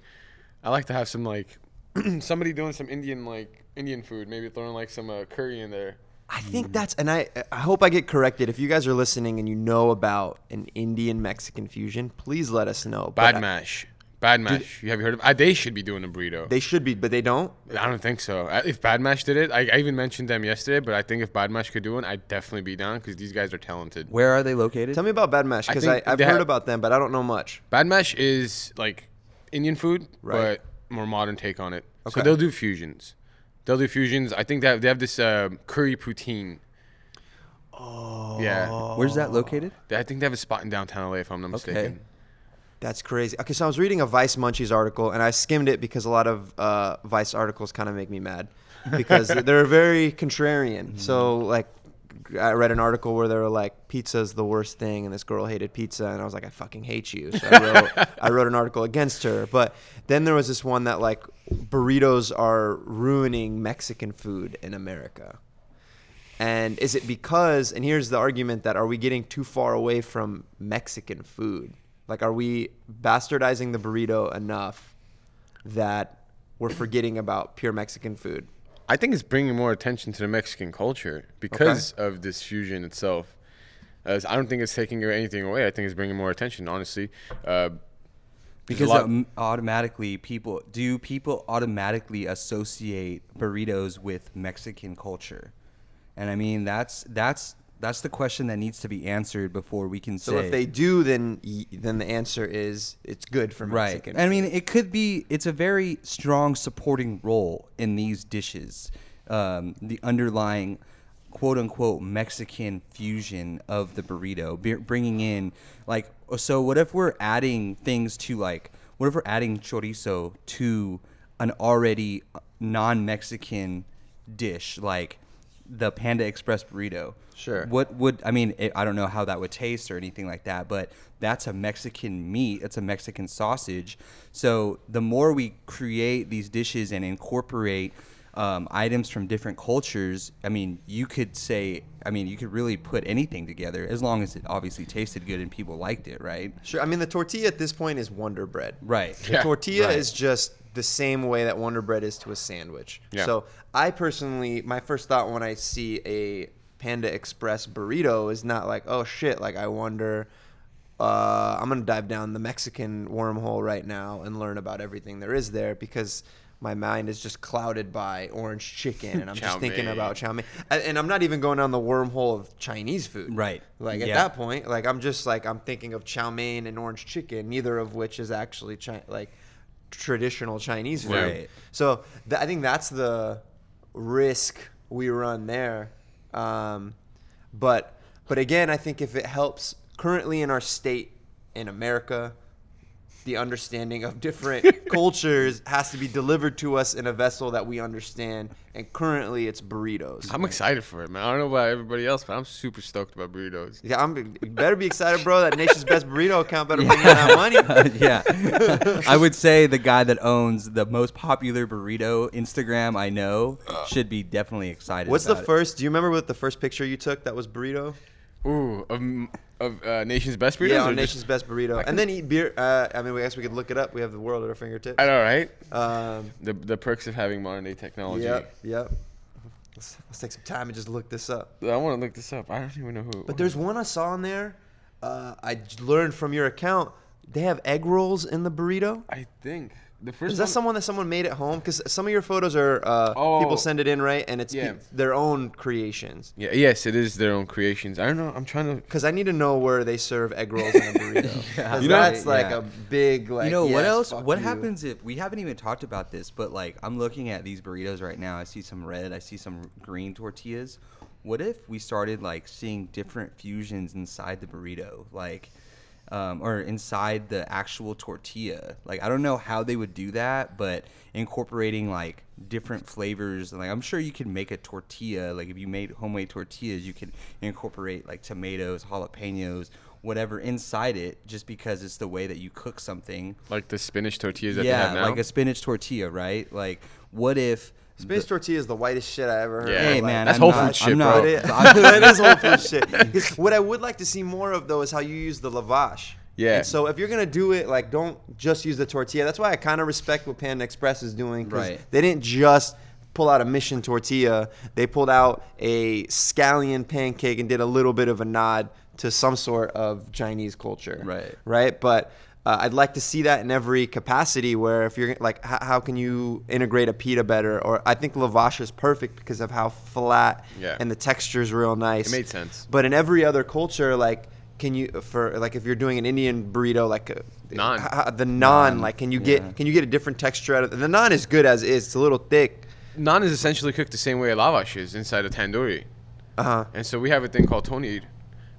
B: I like to have some like somebody doing some Indian like Indian food. Maybe throwing like some uh, curry in there.
A: I think that's, and I I hope I get corrected. If you guys are listening and you know about an Indian Mexican fusion, please let us know. But
B: Bad
A: I-
B: mash. Badmaash. you have you heard of? Uh, they should be doing a burrito.
A: They should be, but they don't.
B: I don't think so. Uh, If Badmaash did it, I, I even mentioned them yesterday. But I think if Badmaash could do it, I'd definitely be down because these guys are talented.
C: Where are they located?
A: Tell me about Badmaash
B: I
A: because I, I've heard
B: have-
A: about them, but I don't know much.
B: Badmaash is like Indian food,
A: Right.
B: but more modern take on it.
A: Okay.
B: So they'll do fusions. They'll do fusions. I think they have, they have this uh, curry poutine. Oh. Yeah.
C: Where's that located?
B: I think they have a spot in downtown LA, if I'm not mistaken.
A: That's crazy. Okay, so I was reading a Vice Munchies article, and I skimmed it because a lot of uh, Vice articles kind of make me mad because they're very contrarian. So, like, I read an article where they were like, "Pizza's the worst thing," and this girl hated pizza, and I was like, "I fucking hate you." So I wrote, I wrote an article against her. But then there was this one that like burritos are ruining Mexican food in America. And is it because, and here's the argument that are we getting too far away from Mexican food? Like, are we bastardizing the burrito enough that we're forgetting about pure Mexican food?
B: I think it's bringing more attention to the Mexican culture because of this fusion itself. As I don't think it's taking anything away. I think it's bringing more attention, honestly. Uh,
C: Because
B: lot-
C: um, automatically people do people automatically associate burritos with Mexican culture, and I mean that's that's that's the question that needs to be answered before we can
A: So
C: say
A: if they do, then then the answer is it's good for Mexican. right.
C: I mean, it could be it's a very strong supporting role in these dishes. Um, the underlying quote unquote Mexican fusion of the burrito, be- bringing in like so. What if we're adding things to like what if we're adding chorizo to an already non-Mexican dish like the Panda Express burrito?
A: Sure.
C: What would I mean? It, I don't know how that would taste or anything like that, but that's a Mexican meat. It's a Mexican sausage. So the more we create these dishes and incorporate um, items from different cultures, I mean, you could say, I mean, you could really put anything together as long as it obviously tasted good and people liked it, right?
A: Sure. I mean, the tortilla at this point is Wonder Bread.
C: Right.
A: The
B: Yeah.
A: tortilla
C: Right.
A: is just the same way that Wonder Bread is to a sandwich.
B: Yeah.
A: So I personally, my first thought when I see a Panda Express burrito is not like, oh shit, like I wonder. Uh, I'm gonna dive down the Mexican wormhole right now and learn about everything there is there because my mind is just clouded by orange chicken and I'm just thinking about chow mein. And- And I'm not even going down the wormhole of Chinese food.
C: Right.
A: Like at
C: Yeah.
A: that point, like I'm just like I'm thinking of chow mein and orange chicken, neither of which is actually chi- like traditional Chinese food.
C: Right.
A: So th- I think that's the risk we run there. Um, but but again, I think if it helps currently in our state in America, the understanding of different cultures has to be delivered to us in a vessel that we understand. And currently, it's burritos.
B: I'm excited for it, man. I don't know about everybody else, but I'm super stoked about burritos.
A: Yeah, I'm better be excited, bro. That nation's best burrito account better bring in that money.
C: yeah. I would say the guy that owns the most popular burrito Instagram I know should be definitely excited.
A: What's the
C: about it.
A: first? Do you remember what the first picture you took that was burrito?
B: Ooh, of, of uh, Nation's Best burrito.
A: yeah, on
B: just-
A: Nation's Best Burrito, and then eat beer. Uh, I mean, I guess we could look it up. We have the world at our fingertips.
B: I know, right?
A: Um,
B: The, the perks of having modern day technology.
A: yep, yep. Let's, let's take some time and just look this up.
B: I want to look this up. I don't even know who.
A: But
B: was.
A: there's one I saw in there. Uh, I learned from your account. They have egg rolls in the burrito.
B: I think the first.
A: Is that
B: one-
A: someone that someone made at home? Because some of your photos are uh,
B: Oh.
A: people send it in, right? And it's
B: Yeah.
A: pe- their own creations.
B: Yeah. Yes, it is their own creations. I don't know. I'm trying to.
A: Because I need to know where they serve egg rolls in a burrito.
C: Yeah.
A: 'Cause
B: You know-
A: that's like
C: Yeah.
A: a big like.
C: you know what else? What
A: you.
C: happens if we haven't even talked about this? But like, I'm looking at these burritos right now. I see some red. I see some green tortillas. What if we started like seeing different fusions inside the burrito, like, um, or inside the actual tortilla? Like, I don't know how they would do that, but incorporating like different flavors. Like, I'm sure you could make a tortilla. Like, if you made homemade tortillas, you could incorporate like tomatoes, jalapenos. Whatever inside it, just because it's the way that you cook something
B: Like the spinach tortillas that they
C: yeah,
B: have now.
C: like a spinach tortilla, right? Like, what if
A: Spinach
C: the-
A: tortilla is the whitest shit I ever heard.
B: Yeah.
C: Hey man,
B: That's
C: I'm
B: whole
C: not,
B: food shit,
C: I'm
B: bro.
C: not,
A: But it,
C: I'm-
A: that is whole food shit. What I would like to see more of though is how you use the lavash.
B: Yeah.
A: And so if you're gonna do it, like don't just use the tortilla. That's why I kind of respect what Panda Express is doing. 'cause
C: Right.
A: They didn't just pull out a mission tortilla. They pulled out a scallion pancake and did a little bit of a nod to some sort of Chinese culture.
C: Right.
A: Right. But uh, I'd like to see that in every capacity. Where if you're like, how, how can you integrate a pita better? Or I think lavash is perfect because of how flat
B: Yeah.
A: and the texture is real nice.
B: It made sense.
A: But in every other culture, like, can you for like if you're doing an Indian burrito, like uh,
B: Naan.
A: h- h- the naan,
C: Naan,
A: like, can you
C: yeah.
A: get can you get a different texture out of the naan? Is good as is. It's a little thick.
B: Naan is essentially cooked the same way a lavash is inside a tandoori.
A: Uh huh.
B: And so we have a thing called tonir,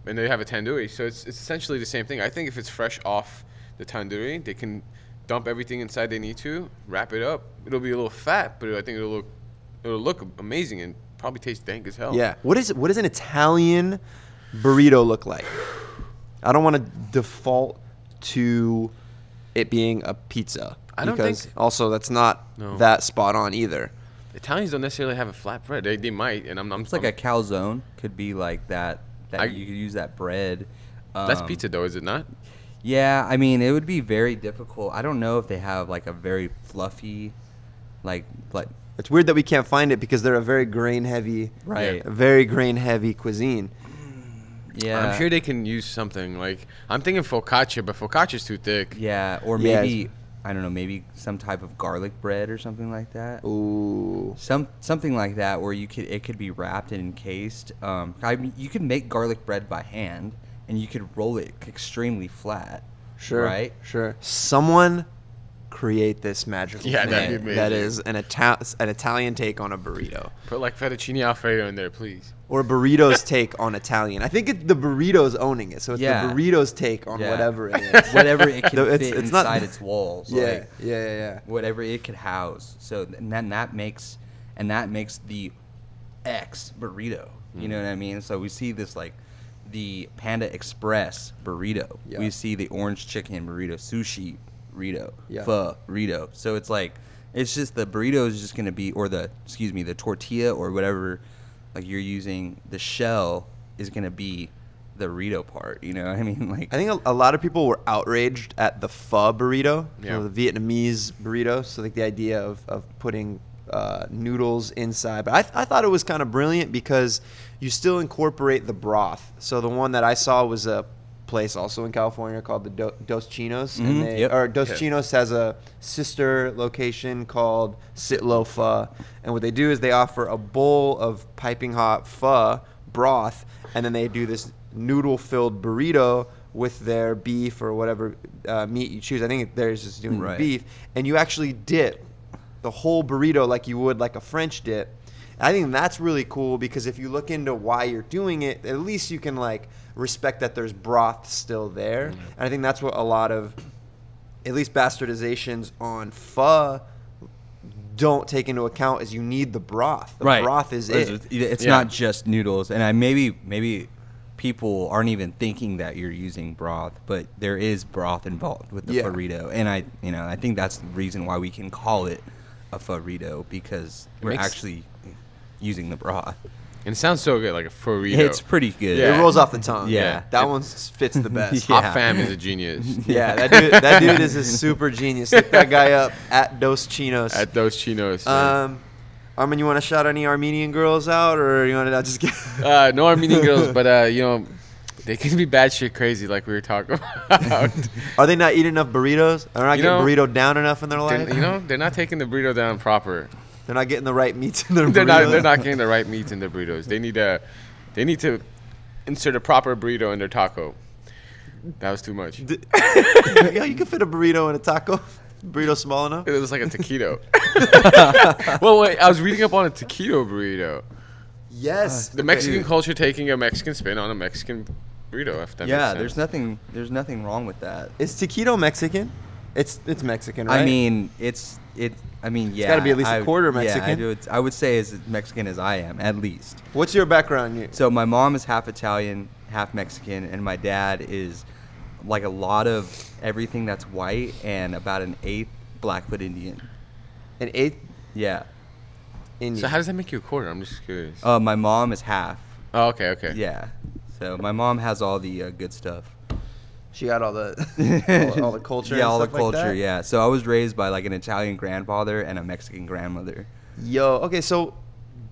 B: and they have a tandoori. So it's, it's essentially the same thing. I think if it's fresh off the tandoori, they can dump everything inside they need to, wrap it up. It'll be a little fat, but I think it'll look it'll look amazing and probably taste dank as hell.
A: Yeah. What is what does an Italian burrito look like? I don't want to default to it being a pizza.
B: I don't
A: because
B: think-
A: also that's not
B: No.
A: that spot on either.
B: Italians don't necessarily have a flat bread. They, they might, and I'm, I'm
C: it's like a calzone could be like that. That
B: I-
C: you could use that bread.
B: that's
C: Um,
B: pizza though, is it not?
C: Yeah, I mean, it would be very difficult. I don't know if they have like a very fluffy, like like
A: It's weird that we can't find it because they're a very grain heavy,
C: Right.
A: a very grain heavy cuisine.
C: yeah.
B: I'm sure they can use something like I'm thinking focaccia, but focaccia's too thick.
C: Yeah, or
A: Yeah,
C: maybe I don't know, maybe some type of garlic bread or something like that.
A: Ooh.
C: Some something like that where you could it could be wrapped and encased. Um, I mean, you could make garlic bread by hand and you could roll it extremely flat.
A: Sure.
C: Right.
A: Sure. Someone create this magical
B: Yeah, that'd
A: thing
B: be
A: that
B: amazing.
A: is an, Ita- an Italian take on a burrito.
B: Put like fettuccine alfredo in there, please.
A: Or a burrito's take on Italian. I think it, the burrito's owning it, so it's
C: Yeah.
A: the burrito's take on
C: Yeah.
A: whatever it is.
C: whatever it can
A: No, it's-
C: fit
A: it's not-
C: inside its walls.
A: yeah,
C: like,
A: yeah, yeah, yeah.
C: whatever it could house. So and then that makes and that makes the X burrito. You mm. know what I mean? So we see this like the Panda Express burrito.
A: Yeah.
C: We see the orange chicken burrito, sushi burrito,
A: Yeah.
C: pho burrito. So it's like it's just the burrito is just gonna be or the excuse me the tortilla or whatever like you're using the shell is gonna be the burrito part. You know what I mean? Like
A: I think a, a lot of people were outraged at the pho burrito, you know, the Vietnamese burrito. So like the idea of, of putting uh, noodles inside, but I, th- I thought it was kind of brilliant because you still incorporate the broth. So the one that I saw was a place also in California called the Do- Dos Chinos,
C: Mhm,
A: and they
C: yep.
A: or Dos. Chinos has a sister location called Sitlo Pho, and what they do is they offer a bowl of piping hot pho broth, and then they do this noodle-filled burrito with their beef or whatever uh, meat you choose. I think theirs is doing
C: Right.
A: beef, and you actually dip the whole burrito like you would like a French dip. I think that's really cool because if you look into why you're doing it, at least you can like respect that there's broth still there. Mm-hmm. And I think that's what a lot of at least bastardizations on pho don't take into account is you need the broth. The broth is
C: It's-
A: it.
C: It's
B: Yeah.
C: not just noodles, and I maybe maybe people aren't even thinking that you're using broth, but there is broth involved with the
A: Yeah.
C: burrito, and I you know I think that's the reason why we can call it a burrito because we're
B: makes-
C: actually using the broth.
B: And it sounds so good, like a burrito.
C: It's pretty good.
B: Yeah.
A: It rolls off the tongue.
C: Yeah.
A: That one fits the best.
C: Yeah.
B: Hot fam is a genius.
A: Yeah, that dude, that dude is a super genius. Look that guy up at Dos Chinos.
B: At Dos chinos. man.
A: um, Armin, you want to shout any Armenian girls out, or you want to just get?
B: uh, no Armenian girls, but uh, you know, they can be bad shit crazy, like we were talking about.
A: Are they not eating enough burritos? Are they not
B: You
A: getting
B: know,
A: burrito down enough in their
B: They're-
A: life?
B: you know, they're not taking the burrito down proper.
A: they're not getting the right meats in their
B: they're
A: burritos.
B: not. They're not getting the right meats in their burritos. They need a. They need to insert a proper burrito in their taco. That was too much.
A: Yeah, you can fit a burrito in a taco. Burrito small enough.
B: It was like a taquito. well, wait. I was reading up on a taquito burrito.
A: Yes,
B: The Mexican culture taking a Mexican spin on a Mexican burrito. If that
C: yeah.
B: makes sense.
C: There's nothing. There's nothing wrong with that.
A: Is taquito Mexican? It's it's Mexican, right?
C: I mean, it's it. I mean, yeah.
A: It's gotta be at least a
C: I-
A: quarter
C: Yeah, I,
A: Mexican.
C: do, I would say as Mexican as I am, at least.
A: what's your background? You-
C: So my mom is half Italian, half Mexican, and my dad is like a lot of everything that's white and about an eighth Blackfoot Indian.
A: An eighth
C: Yeah.
A: Indian.
B: So how does that make you a quarter? I'm just curious.
C: Uh, my mom is half.
B: oh, okay, okay.
C: Yeah. So my mom has all the uh, good stuff.
A: she got all the all, all the culture.
C: Yeah, all the
A: like
C: culture.
A: that?
C: yeah. So I was raised by like an Italian grandfather and a Mexican grandmother.
A: Yo, okay, so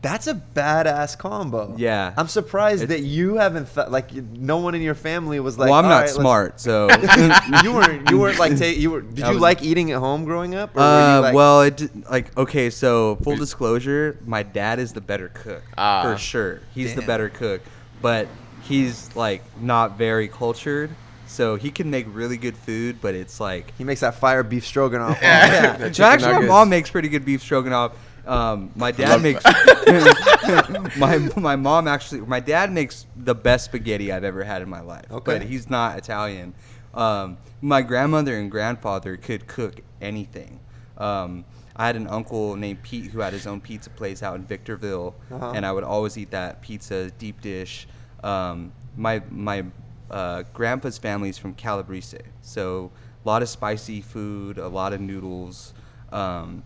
A: that's a badass combo.
C: Yeah.
A: I'm surprised
C: It's-
A: that you haven't like no one in your family was like.
C: well, I'm
A: "All
C: not
A: right, let's-"
C: smart, so.
A: you weren't. You weren't like. Ta- you were. Did
C: I
A: you
C: was-
A: like eating at home growing up?
C: Uh,
A: like,
C: well, it like okay. So full disclosure, my dad is the better cook
B: Ah.
C: for sure. He's the better cook, but he's like not very cultured. So he can make really good food, but it's like
A: he makes that fire beef stroganoff.
B: Yeah.
C: yeah.
B: The
C: So
B: chicken
C: actually, my mom makes pretty good beef stroganoff. Um, my dad makes my my mom actually my dad makes the best spaghetti I've ever had in my life.
A: Okay.
C: But he's not Italian. Um, my grandmother and grandfather could cook anything. Um, I had an uncle named Pete who had his own pizza place out in Victorville,
A: Uh-huh.
C: and I would always eat that pizza deep dish. Um, my my uh, grandpa's family's from Calabrese, so a lot of spicy food, a lot of noodles. Um,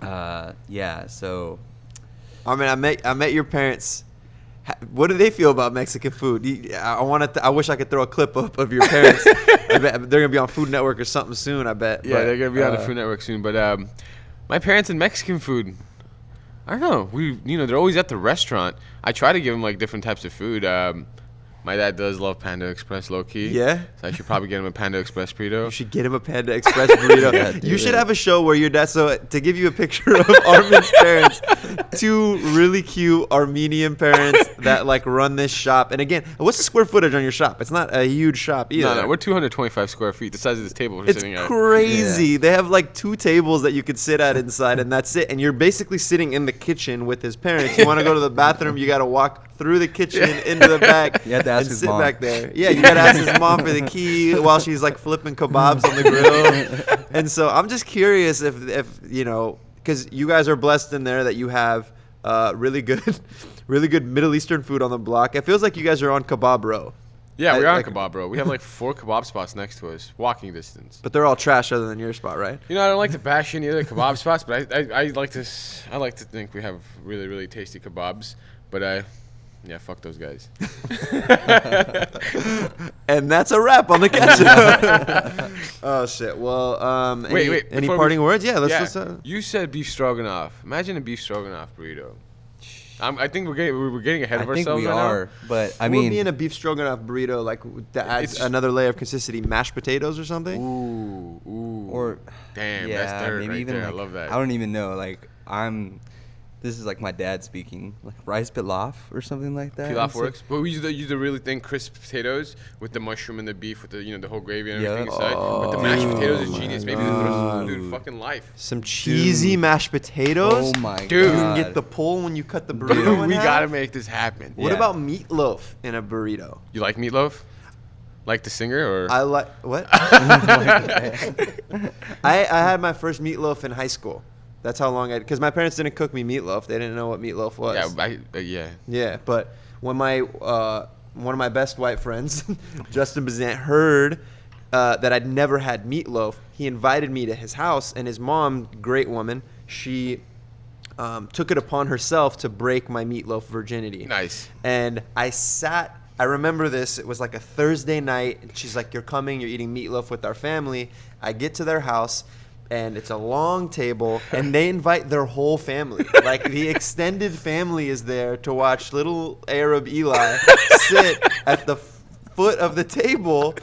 C: uh, yeah, so
A: I mean, I met I met your parents. What do they feel about Mexican food? I want to. I wish I could throw a clip up of your parents. I bet they're gonna be on Food Network or something soon. I bet.
B: Yeah,
A: But,
B: they're gonna be on the
A: uh,
B: Food Network soon. But um, my parents and Mexican food. I don't know. We, you know, they're always at the restaurant. I try to give them like different types of food. Um, My dad does love Panda Express low key.
A: Yeah?
B: So I should probably get him a Panda Express burrito.
A: You should get him a Panda Express burrito.
C: Yeah,
A: you should have a show where your dad. So to give you a picture of Armin's parents, two really cute Armenian parents that like run this shop. And again, what's the square footage on your shop? It's not a huge shop either.
B: No, no, we're 225 square feet, the size of this table we're
A: It's
B: sitting at.
A: crazy. They have like two tables that you could sit at inside, and that's it. And you're basically sitting in the kitchen with his parents. You want to go to the bathroom, you got to walk through the kitchen into the back
C: You have to ask
A: and
C: his
A: sit
C: mom.
A: back there. Yeah, you got to ask his mom for the key while she's like flipping kebabs on the grill. and so I'm just curious if, if you know, because you guys are blessed in there that you have uh, really good, really good Middle Eastern food on the block. It feels like you guys are on kebab row.
B: Yeah, we are on
A: like-
B: kebab, bro. We have like four kebab spots next to us, walking distance.
A: But they're all trash other than your spot, right?
B: You know, I don't like to bash any other kebab spots, but I, I, I like to s- I like to think we have really really tasty kebabs. But I, yeah, fuck those guys.
A: And that's a wrap on the catch up. oh shit. Well, um,
B: Wait,
A: any,
B: wait,
A: Any
B: before we-
A: parting words? Yeah. Let's.
B: yeah,
A: let's uh,
B: you said beef stroganoff. Imagine a beef stroganoff burrito. I'm, I think we're getting we're getting ahead
C: I
B: of
C: think
B: ourselves
C: we
B: right now.
C: are, but I
A: I
C: mean,
A: mean, in a beef stroganoff burrito, like that adds another layer of consistency. Mashed potatoes or something.
B: Ooh, ooh.
C: or
B: damn,
C: yeah,
B: that's dirt
C: maybe
B: right
C: even
B: there.
C: like,
B: I love that.
C: I don't even know. Like I'm, this is like my dad speaking, like rice pilaf or something like that.
B: Pilaf
C: It's like-
B: works, but we use the use the really thin crisp potatoes with the mushroom and the beef with the you know the whole gravy and
C: Yeah.
B: everything inside. but the mashed
A: Oh
B: potatoes is
A: my
B: genius. Maybe
A: God.
B: the dude, fucking life.
A: Some cheesy mashed potatoes.
C: Oh my
B: Dude.
A: You can get the pull when you cut the burrito.
B: Dude, we
A: half.
B: gotta make this happen.
A: What
C: Yeah.
A: about meatloaf in a burrito?
B: You like meatloaf? Like the singer or?
A: I like what? Oh I I had my first meatloaf in high school. That's how long I because my parents didn't cook me meatloaf. They didn't know what meatloaf was.
B: yeah, I, uh, yeah.
A: Yeah, but when my uh, one of my best white friends, Justin Bazant, heard uh, that I'd never had meatloaf, he invited me to his house, and his mom, great woman, she um, took it upon herself to break my meatloaf virginity.
B: Nice.
A: And I sat. I remember this. It was like a Thursday night, and she's like, "You're coming. You're eating meatloaf with our family." I get to their house, and it's a long table, and they invite their whole family. Like the extended family is there to watch little Arab Eli sit at the foot of the table,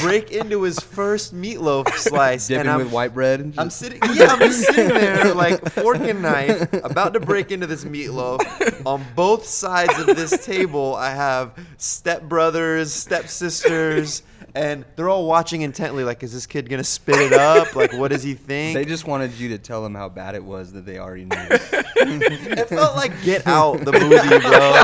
A: break into his first meatloaf slice,
C: dipping
A: and I'm,
C: with white bread. and
A: I'm sitting, yeah, I'm just sitting there like fork and knife, about to break into this meatloaf. On both sides of this table, I have stepbrothers, stepsisters, and they're all watching intently. Like, is this kid gonna spit it up? Like, what does he think?
C: They just wanted you to tell them how bad it was that they already knew.
A: it felt like Get Out, the movie, bro.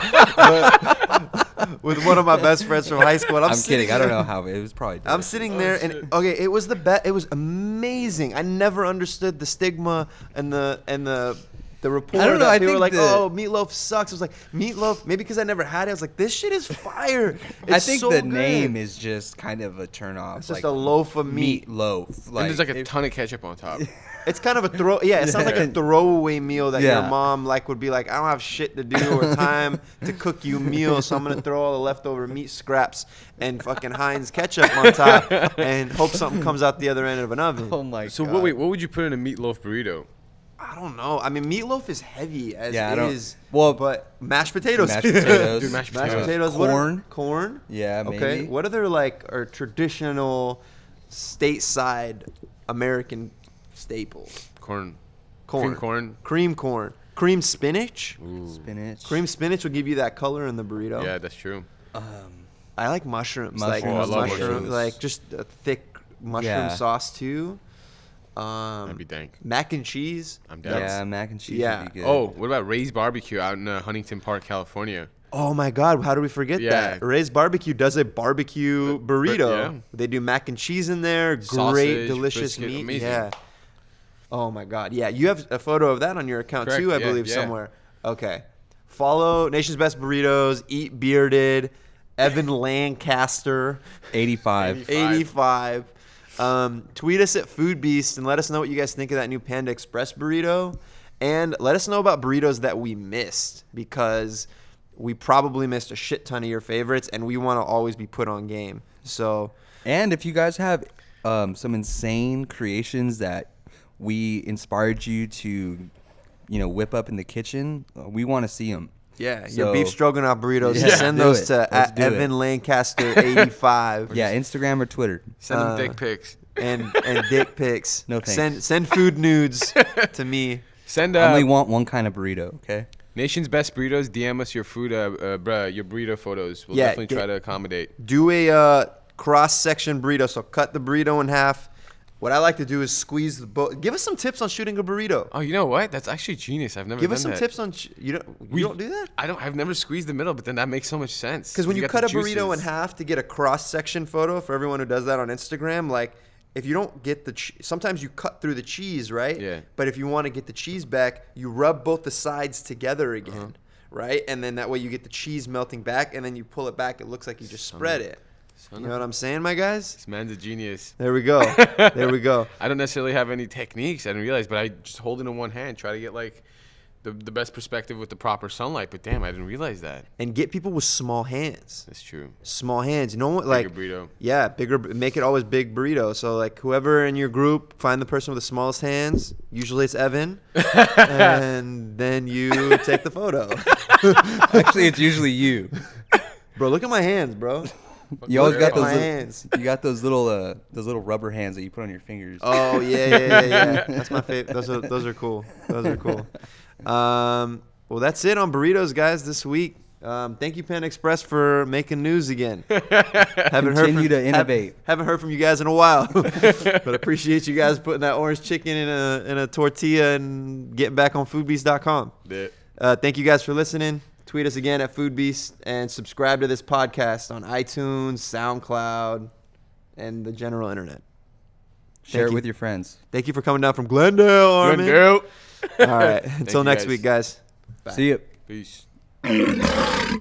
A: But with one of my best friends from high school. And I'm,
C: I'm
A: sitting
C: kidding. I don't know how it was probably.
A: I'm sitting there, oh, and okay, it was the best. It was amazing. I never understood the stigma and the and the the report
C: I don't know,
A: that
C: I
A: people were like,
C: think the-
A: "Oh, meatloaf sucks." I was like, "Meatloaf," maybe because I never had it. I was like, "This shit is fire."
C: I think
A: so
C: the
A: good.
C: name is just kind of a turnoff.
A: It's just a loaf of meat.
C: loaf.
B: and there's like a
C: if-
B: ton of ketchup on top.
A: It's kind of a throw. Yeah, it sounds like a throwaway meal that your mom like would be like, "I don't have shit to do or time to cook you a meal, so I'm gonna throw all the leftover meat scraps and fucking Heinz ketchup on top and hope something comes out the other end of an oven."
C: Oh my
B: So
C: god.
B: what, wait, what would you put in a meatloaf burrito?
A: I don't know. I mean, meatloaf is heavy as it is.
C: Yeah, I
A: it
C: don't-
A: is.
C: well,
A: but mashed potatoes.
C: mashed potatoes.
B: Dude, mashed
A: mashed
B: potatoes.
A: potatoes. what are-
C: Corn.
A: corn.
C: Yeah,
A: Okay.
C: maybe.
A: What other like are traditional stateside American staples?
B: Corn.
A: Corn.
B: Cream corn.
A: Cream corn. Cream spinach.
B: Ooh.
C: Spinach.
A: Cream spinach will give you that color in the burrito.
B: Yeah, that's true.
C: Um,
A: I like mushrooms. Like
C: Mushrooms,
B: Oh, I love
A: mushroom,
B: mushrooms.
A: like just a thick mushroom
C: Yeah.
A: sauce too. Um,
B: That'd be dank.
A: mac and cheese.
B: I'm down.
C: yeah, mac and cheese
A: yeah.
C: would be good.
B: Oh, what about Ray's Barbecue out in uh, Huntington Park, California?
A: Oh my God! How do we forget
B: Yeah.
A: that? Ray's Barbecue does a barbecue
B: bur-
A: burrito.
B: yeah.
A: They do mac and cheese in there. Great,
B: Sausage,
A: delicious
B: brisket,
A: meat.
B: amazing.
A: Yeah. Oh my God! Yeah, you have a photo of that on your account
B: Correct,
A: too, I
B: yeah,
A: believe
B: yeah.
A: somewhere. Okay. Follow Nation's Best Burritos. Eat Bearded. Evan Lancaster.
C: 85.
A: 85. Um, tweet us at Foodbeast and let us know what you guys think of that new Panda Express burrito. And let us know about burritos that we missed because we probably missed a shit ton of your favorites and we want to always be put on game. So,
C: And if you guys have um, some insane creations that we inspired you to, you know, whip up in the kitchen, uh, we want to see them.
A: Yeah, your
C: So-
A: beef stroganoff burritos.
C: Yeah,
A: send
C: do
A: those
C: it.
A: to
C: Let's
A: at
C: do it.
A: Evan Lancaster eighty five.
C: Yeah, Instagram or Twitter.
B: Send them
A: Uh,
B: dick pics.
A: and and dick pics.
C: No thanks.
A: Send send food nudes to me.
B: Send
C: I
B: uh,
C: only want one kind of burrito. Okay.
B: Nation's Best Burritos. DM us your food, uh, uh, bruh, your burrito photos. We'll
A: Yeah,
B: definitely try to accommodate.
A: Do a uh, cross section burrito. So cut the burrito in half. What I like to do is squeeze the boat. Give us some tips on shooting a burrito.
B: Oh, you know what? That's actually genius. I've never
A: Give us some
B: that.
A: tips on sh- you don't you
B: We-
A: don't do that
B: I don't. I've never squeezed the middle, but then that makes so much sense.
A: because when you,
B: got
A: cut a
B: the
A: burrito in half to get a cross section photo for everyone who does that on Instagram, like if you don't get the che- sometimes you cut through the cheese, right?
B: Yeah.
A: But if you want to get the cheese back, you rub both the sides together again,
B: Uh-huh.
A: right? And then that way you get the cheese melting back, and then you pull it back. It looks like you just spread it.
B: Son
A: You
B: of
A: know what I'm saying, my guys?
B: This man's a genius.
A: There we go. there we go.
B: I don't necessarily have any techniques. I didn't realize, but I just hold it in one hand, try to get like the, the best perspective with the proper sunlight. But damn, I didn't realize that.
A: And get people with small hands.
B: That's true.
A: Small hands. No one like
B: burrito.
A: Yeah, bigger. Make it always big burrito. So like whoever in your group, find the person with the smallest hands. Usually it's Evan, and then you take the photo.
C: Actually, it's usually you.
A: Bro, look at my hands, bro.
C: You always got those. Little,
A: hands.
C: you got those little uh, those little rubber hands that you put on your fingers.
A: Oh yeah, yeah, yeah, yeah. That's my favorite. Those are those are cool. Those are cool. Um, well, that's it on burritos, guys. This week. Um, thank you, Pan Express, for making news again. haven't
C: Continue to
A: hav-
C: innovate.
A: haven't heard from you guys in a while, but appreciate you guys putting that orange chicken in a in a tortilla and getting back on foodbeast.com.
B: Yeah.
A: Uh, thank you guys for listening. Tweet us again at Foodbeast and subscribe to this podcast on iTunes, SoundCloud, and the general internet.
C: Share
A: thank
C: it
A: you.
C: with your friends.
A: Thank you for coming down from Glendale, Armin.
B: Glendale.
A: All right. Until next
B: guys.
A: week, guys.
C: See you.
B: Peace.